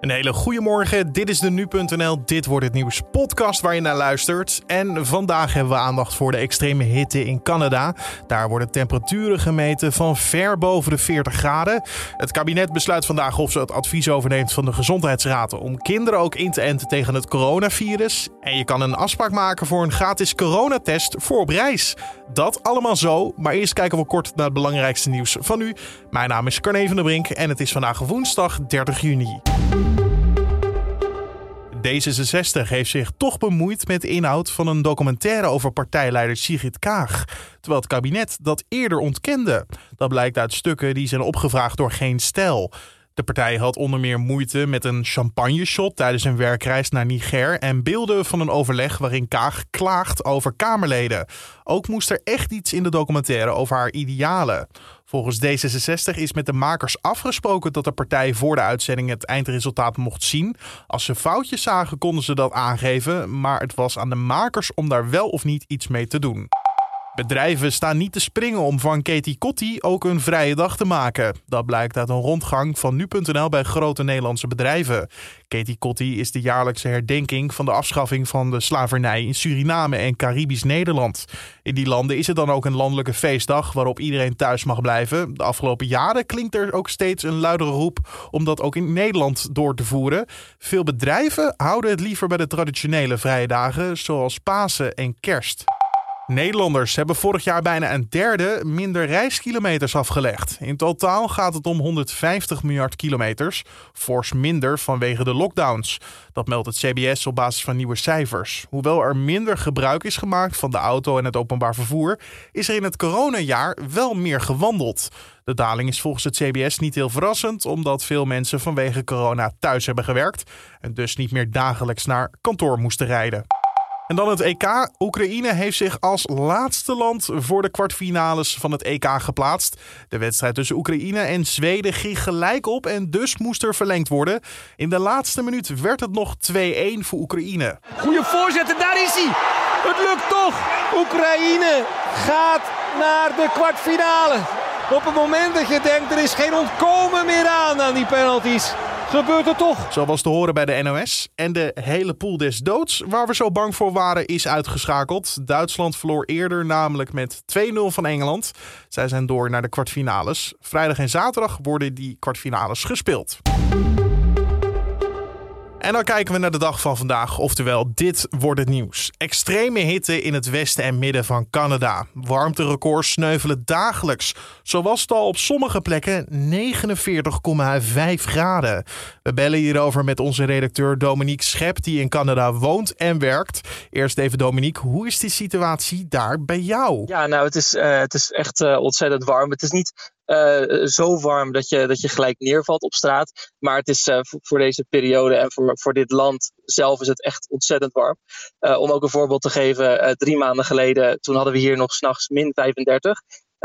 Een hele goede morgen. Dit is de nu.nl Dit wordt het nieuws podcast waar je naar luistert. En vandaag hebben we aandacht voor de extreme hitte in Canada. Daar worden temperaturen gemeten van ver boven de 40 graden. Het kabinet besluit vandaag of ze het advies overneemt van de Gezondheidsraad om kinderen ook in te enten tegen het coronavirus. En je kan een afspraak maken voor een gratis coronatest voor op reis. Dat allemaal zo, maar eerst kijken we kort naar het belangrijkste nieuws van nu. Mijn naam is Carne van der Brink en het is vandaag woensdag 30 juni. D66 heeft zich toch bemoeid met de inhoud van een documentaire over partijleider Sigrid Kaag. Terwijl het kabinet dat eerder ontkende. Dat blijkt uit stukken die zijn opgevraagd door Geen Stijl. De partij had onder meer moeite met een champagne-shot tijdens een werkreis naar Niger en beelden van een overleg waarin Kaag klaagt over Kamerleden. Ook moest er echt iets in de documentaire over haar idealen. Volgens D66 is met de makers afgesproken dat de partij voor de uitzending het eindresultaat mocht zien. Als ze foutjes zagen, konden ze dat aangeven, maar het was aan de makers om daar wel of niet iets mee te doen. Bedrijven staan niet te springen om van Katie Kotti ook een vrije dag te maken. Dat blijkt uit een rondgang van nu.nl bij grote Nederlandse bedrijven. Katie Kotti is de jaarlijkse herdenking van de afschaffing van de slavernij in Suriname en Caribisch Nederland. In die landen is het dan ook een landelijke feestdag waarop iedereen thuis mag blijven. De afgelopen jaren klinkt er ook steeds een luidere roep om dat ook in Nederland door te voeren. Veel bedrijven houden het liever bij de traditionele vrije dagen zoals Pasen en Kerst. Nederlanders hebben vorig jaar bijna een derde minder reiskilometers afgelegd. In totaal gaat het om 150 miljard kilometers, fors minder vanwege de lockdowns. Dat meldt het CBS op basis van nieuwe cijfers. Hoewel er minder gebruik is gemaakt van de auto en het openbaar vervoer, is er in het coronajaar wel meer gewandeld. De daling is volgens het CBS niet heel verrassend, omdat veel mensen vanwege corona thuis hebben gewerkt en dus niet meer dagelijks naar kantoor moesten rijden. En dan het EK. Oekraïne heeft zich als laatste land voor de kwartfinales van het EK geplaatst. De wedstrijd tussen Oekraïne en Zweden ging gelijk op en dus moest er verlengd worden. In de laatste minuut werd het nog 2-1 voor Oekraïne. Goeie voorzet en daar is hij. Het lukt toch. Oekraïne gaat naar de kwartfinale. Op het moment dat je denkt er is geen ontkomen meer aan aan die penalties gebeurt er toch. Zo was te horen bij de NOS. En de hele pool des doods, waar we zo bang voor waren, is uitgeschakeld. Duitsland verloor eerder namelijk met 2-0 van Engeland. Zij zijn door naar de kwartfinales. Vrijdag en zaterdag worden die kwartfinales gespeeld. En dan kijken we naar de dag van vandaag, oftewel dit wordt het nieuws. Extreme hitte in het westen en midden van Canada. Warmterecords sneuvelen dagelijks. Zo was het al op sommige plekken 49,5 graden. We bellen hierover met onze redacteur Dominique Schep, die in Canada woont en werkt. Eerst even Dominique, hoe is die situatie daar bij jou? Ja, nou het is, uh, het is echt uh, ontzettend warm. Het is niet uh, zo warm dat je, dat je gelijk neervalt op straat. Maar het is uh, voor deze periode en voor, voor dit land zelf is het echt ontzettend warm. Uh, om ook een voorbeeld te geven, drie maanden geleden, toen hadden we hier nog s'nachts min 35.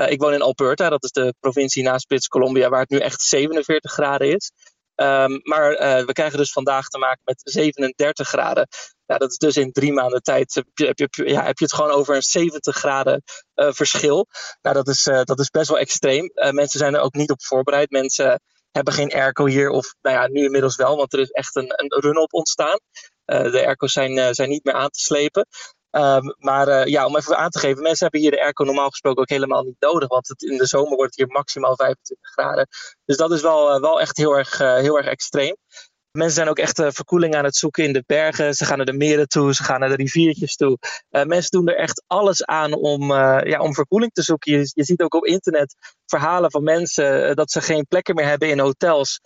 ik woon in Alberta, dat is de provincie naast Brits Columbia, waar het nu echt 47 graden is. Um, maar uh, we krijgen dus vandaag te maken met 37 graden. Dat is dus in drie maanden tijd heb je, heb je, ja, heb je het gewoon over een 70 graden uh, verschil. Nou, dat is, uh, dat is best wel extreem. mensen zijn er ook niet op voorbereid. Mensen hebben geen airco hier, of nou ja, nu inmiddels wel, want er is echt een, een run-op ontstaan. de airco's zijn, zijn niet meer aan te slepen. Um, maar uh, ja, om even aan te geven, mensen hebben hier de airco normaal gesproken ook helemaal niet nodig. Want het, in de zomer wordt hier maximaal 25 graden. Dus dat is wel, uh, wel echt heel erg, uh, heel erg extreem. Mensen zijn ook echt uh, verkoeling aan het zoeken in de bergen. Ze gaan naar de meren toe, ze gaan naar de riviertjes toe. Uh, mensen doen er echt alles aan om, uh, ja, om verkoeling te zoeken. Je, je ziet ook op internet verhalen van mensen dat ze geen plekken meer hebben in hotels.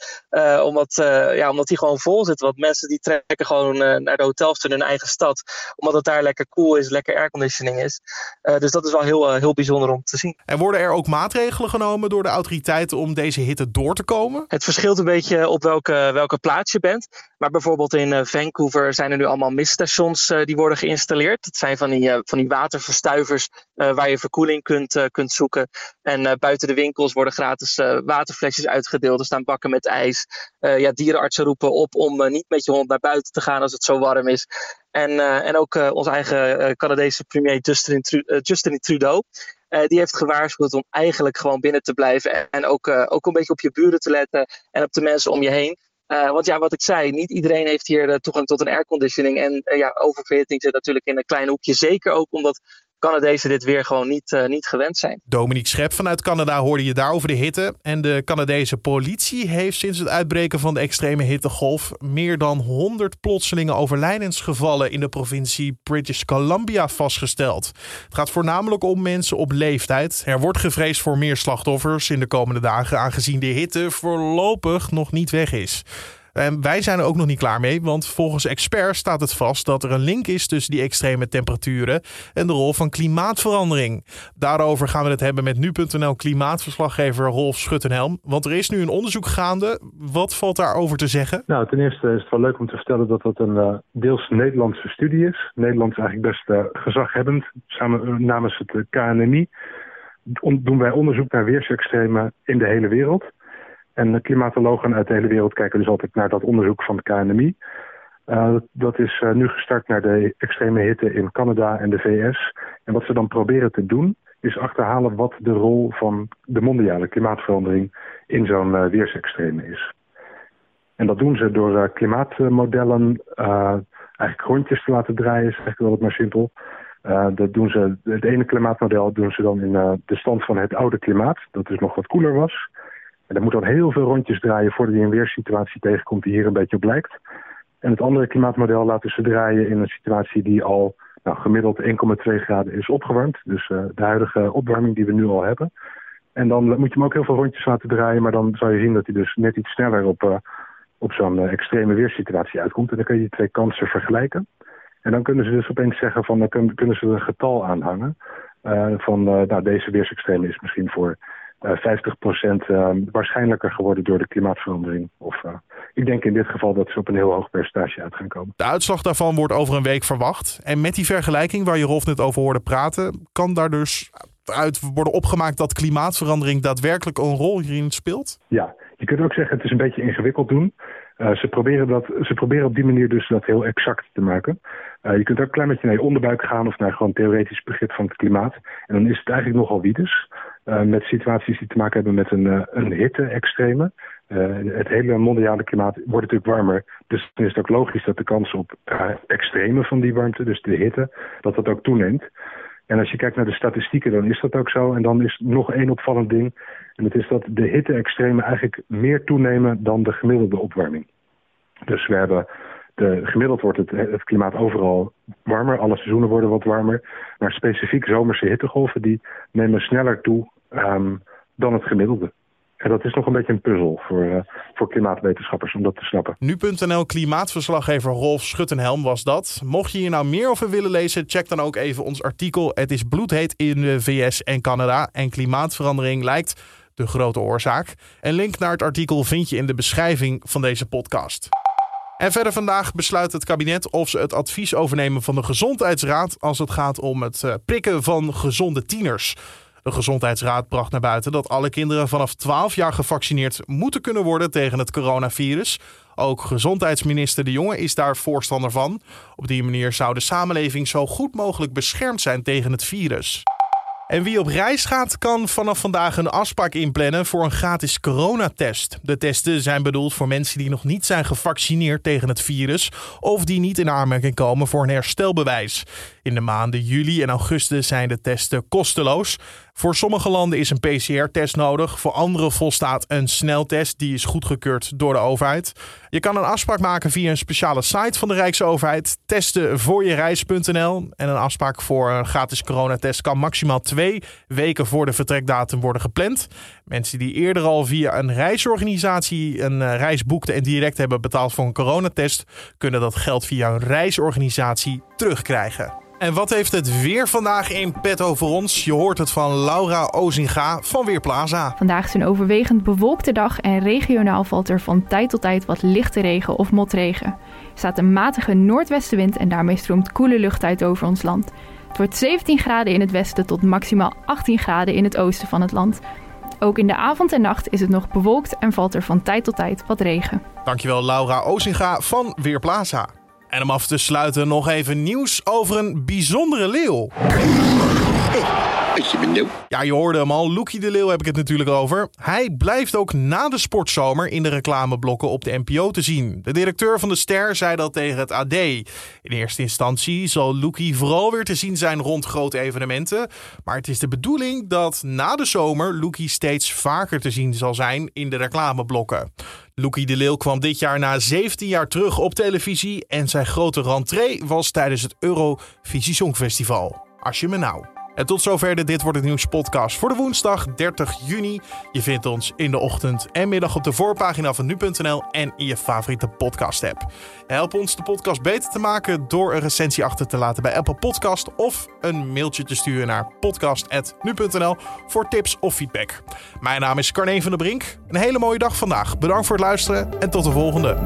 omdat, ja, omdat die gewoon vol zitten. Want mensen die trekken gewoon naar de hotels in hun eigen stad. Omdat het daar lekker cool is, lekker airconditioning is. dus dat is wel heel, heel bijzonder om te zien. En worden er ook maatregelen genomen door de autoriteiten om deze hitte door te komen? Het verschilt een beetje op welke, welke plaats bent. Maar bijvoorbeeld in uh, Vancouver zijn er nu allemaal miststations uh, die worden geïnstalleerd. Dat zijn van die, uh, van die waterverstuivers waar je verkoeling kunt, kunt zoeken. En buiten de winkels worden gratis waterflesjes uitgedeeld. Er staan bakken met ijs. ja, dierenartsen roepen op om niet met je hond naar buiten te gaan als het zo warm is. En, en ook onze eigen Canadese premier Justin, Justin Trudeau. Uh, die heeft gewaarschuwd om eigenlijk gewoon binnen te blijven. En ook, uh, ook een beetje op je buren te letten en op de mensen om je heen. Want ja, wat ik zei, niet iedereen heeft hier toegang tot een airconditioning. En ja, oververhitting zit natuurlijk in een klein hoekje. Zeker ook omdat Canadezen dit weer gewoon niet, uh, niet gewend zijn. Dominique Schep vanuit Canada hoorde je daar over de hitte. En de Canadese politie heeft sinds het uitbreken van de extreme hittegolf meer dan 100 plotselinge overlijdensgevallen in de provincie British Columbia vastgesteld. Het gaat voornamelijk om mensen op leeftijd. Er wordt gevreesd voor meer slachtoffers in de komende dagen, aangezien de hitte voorlopig nog niet weg is. En wij zijn er ook nog niet klaar mee, want volgens experts staat het vast dat er een link is tussen die extreme temperaturen en de rol van klimaatverandering. Daarover gaan we het hebben met nu.nl klimaatverslaggever Rolf Schuttenhelm. Want er is nu een onderzoek gaande. Wat valt daarover te zeggen? Nou, ten eerste is het wel leuk om te vertellen dat dat een uh, deels Nederlandse studie is. Nederland is eigenlijk best uh, gezaghebbend, samen, uh, namens het KNMI. Doen wij onderzoek naar weersextremen in de hele wereld. En klimatologen uit de hele wereld kijken dus altijd naar dat onderzoek van de KNMI. Uh, dat is uh, nu gestart naar de extreme hitte in Canada en de VS. En wat ze dan proberen te doen, is achterhalen wat de rol van de mondiale klimaatverandering in zo'n uh, weersextreme is. En dat doen ze door klimaatmodellen eigenlijk rondjes te laten draaien, is eigenlijk wel het maar simpel. dat doen ze, het ene klimaatmodel doen ze dan in de stand van het oude klimaat, dat dus nog wat koeler was. En dat moet dan heel veel rondjes draaien voordat hij een weersituatie tegenkomt die hier een beetje op lijkt. En het andere klimaatmodel laten ze draaien in een situatie die al nou, gemiddeld 1,2 graden is opgewarmd. Dus uh, de huidige opwarming die we nu al hebben. En dan moet je hem ook heel veel rondjes laten draaien, maar dan zal je zien dat hij dus net iets sneller op, uh, op zo'n uh, extreme weersituatie uitkomt. En dan kun je die twee kansen vergelijken. En dan kunnen ze dus opeens zeggen van, dan kunnen ze een getal aanhangen. van, nou, deze weersextreme is misschien voor 50% uh, waarschijnlijker geworden door de klimaatverandering. Of uh, ik denk in dit geval dat ze op een heel hoog percentage uit gaan komen. De uitslag daarvan wordt over een week verwacht. En met die vergelijking waar je Rolf net over hoorde praten, kan daar dus uit worden opgemaakt dat klimaatverandering daadwerkelijk een rol hierin speelt? Ja, je kunt ook zeggen het is een beetje ingewikkeld doen. Uh, ze, proberen dat, ze proberen op die manier dus dat heel exact te maken. Uh, je kunt ook een klein beetje naar je onderbuik gaan of naar gewoon theoretisch begrip van het klimaat. En dan is het eigenlijk nogal wiedes. Uh, met situaties die te maken hebben met een, een hitte-extreme. het hele mondiale klimaat wordt natuurlijk warmer. Dus dan is het ook logisch dat de kans op extreme van die warmte, dus de hitte, dat dat ook toeneemt. En als je kijkt naar de statistieken, dan is dat ook zo. En dan is nog één opvallend ding. En dat is dat de hitte-extremen eigenlijk meer toenemen dan de gemiddelde opwarming. Dus we hebben de, gemiddeld wordt het, klimaat overal warmer. Alle seizoenen worden wat warmer. Maar specifiek zomerse hittegolven die nemen sneller toe um, dan het gemiddelde. En dat is nog een beetje een puzzel voor, uh, voor klimaatwetenschappers om dat te snappen. Nu.nl klimaatverslaggever Rolf Schuttenhelm was dat. Mocht je hier nou meer over willen lezen, check dan ook even ons artikel. Het is bloedheet in de VS en Canada en klimaatverandering lijkt de grote oorzaak. Een link naar het artikel vind je in de beschrijving van deze podcast. En verder vandaag besluit het kabinet of ze het advies overnemen van de Gezondheidsraad als het gaat om het eh, prikken van gezonde tieners. De Gezondheidsraad bracht naar buiten dat alle kinderen vanaf 12 jaar gevaccineerd moeten kunnen worden tegen het coronavirus. Ook gezondheidsminister De Jonge is daar voorstander van. Op die manier zou de samenleving zo goed mogelijk beschermd zijn tegen het virus. En wie op reis gaat, kan vanaf vandaag een afspraak inplannen voor een gratis coronatest. De testen zijn bedoeld voor mensen die nog niet zijn gevaccineerd tegen het virus of die niet in aanmerking komen voor een herstelbewijs. In de maanden juli en augustus zijn de testen kosteloos. Voor sommige landen is een PCR-test nodig. Voor andere volstaat een sneltest. Die is goedgekeurd door de overheid. Je kan een afspraak maken via een speciale site van de Rijksoverheid. Testen voor je reis.nl. En een afspraak voor een gratis coronatest kan maximaal twee weken voor de vertrekdatum worden gepland. Mensen die eerder al via een reisorganisatie een eh, reis boekten en direct hebben betaald voor een coronatest, kunnen dat geld via een reisorganisatie terugkrijgen. En wat heeft het weer vandaag in petto voor ons? Je hoort het van Laura Ozinga van Weerplaza. Vandaag is een overwegend bewolkte dag en regionaal valt er van tijd tot tijd wat lichte regen of motregen. Er staat een matige noordwestenwind en daarmee stroomt koele lucht uit over ons land. Het wordt 17 graden in het westen tot maximaal 18 graden in het oosten van het land. Ook in de avond en nacht is het nog bewolkt en valt er van tijd tot tijd wat regen. Dankjewel Laura Ozinga van Weerplaza. En om af te sluiten nog even nieuws over een bijzondere leeuw. Ja, je hoorde hem al. Loekie de Leeuw heb ik het natuurlijk over. Hij blijft ook na de sportzomer in de reclameblokken op de NPO te zien. De directeur van de Ster zei dat tegen het AD. In eerste instantie zal Loekie vooral weer te zien zijn rond grote evenementen. Maar het is de bedoeling dat na de zomer Loekie steeds vaker te zien zal zijn in de reclameblokken. Loekie de Leeuw kwam dit jaar na 17 jaar terug op televisie en zijn grote rentree was tijdens het Eurovisie Songfestival. Als je me nou. En tot zover de Dit Wordt Het Nieuws podcast voor de woensdag 30 juni. Je vindt ons in de ochtend en middag op de voorpagina van nu.nl en in je favoriete podcast app. Help ons de podcast beter te maken door een recensie achter te laten bij Apple Podcast of een mailtje te sturen naar podcast.nu.nl voor tips of feedback. Mijn naam is Carne van der Brink. Een hele mooie dag vandaag. Bedankt voor het luisteren en tot de volgende.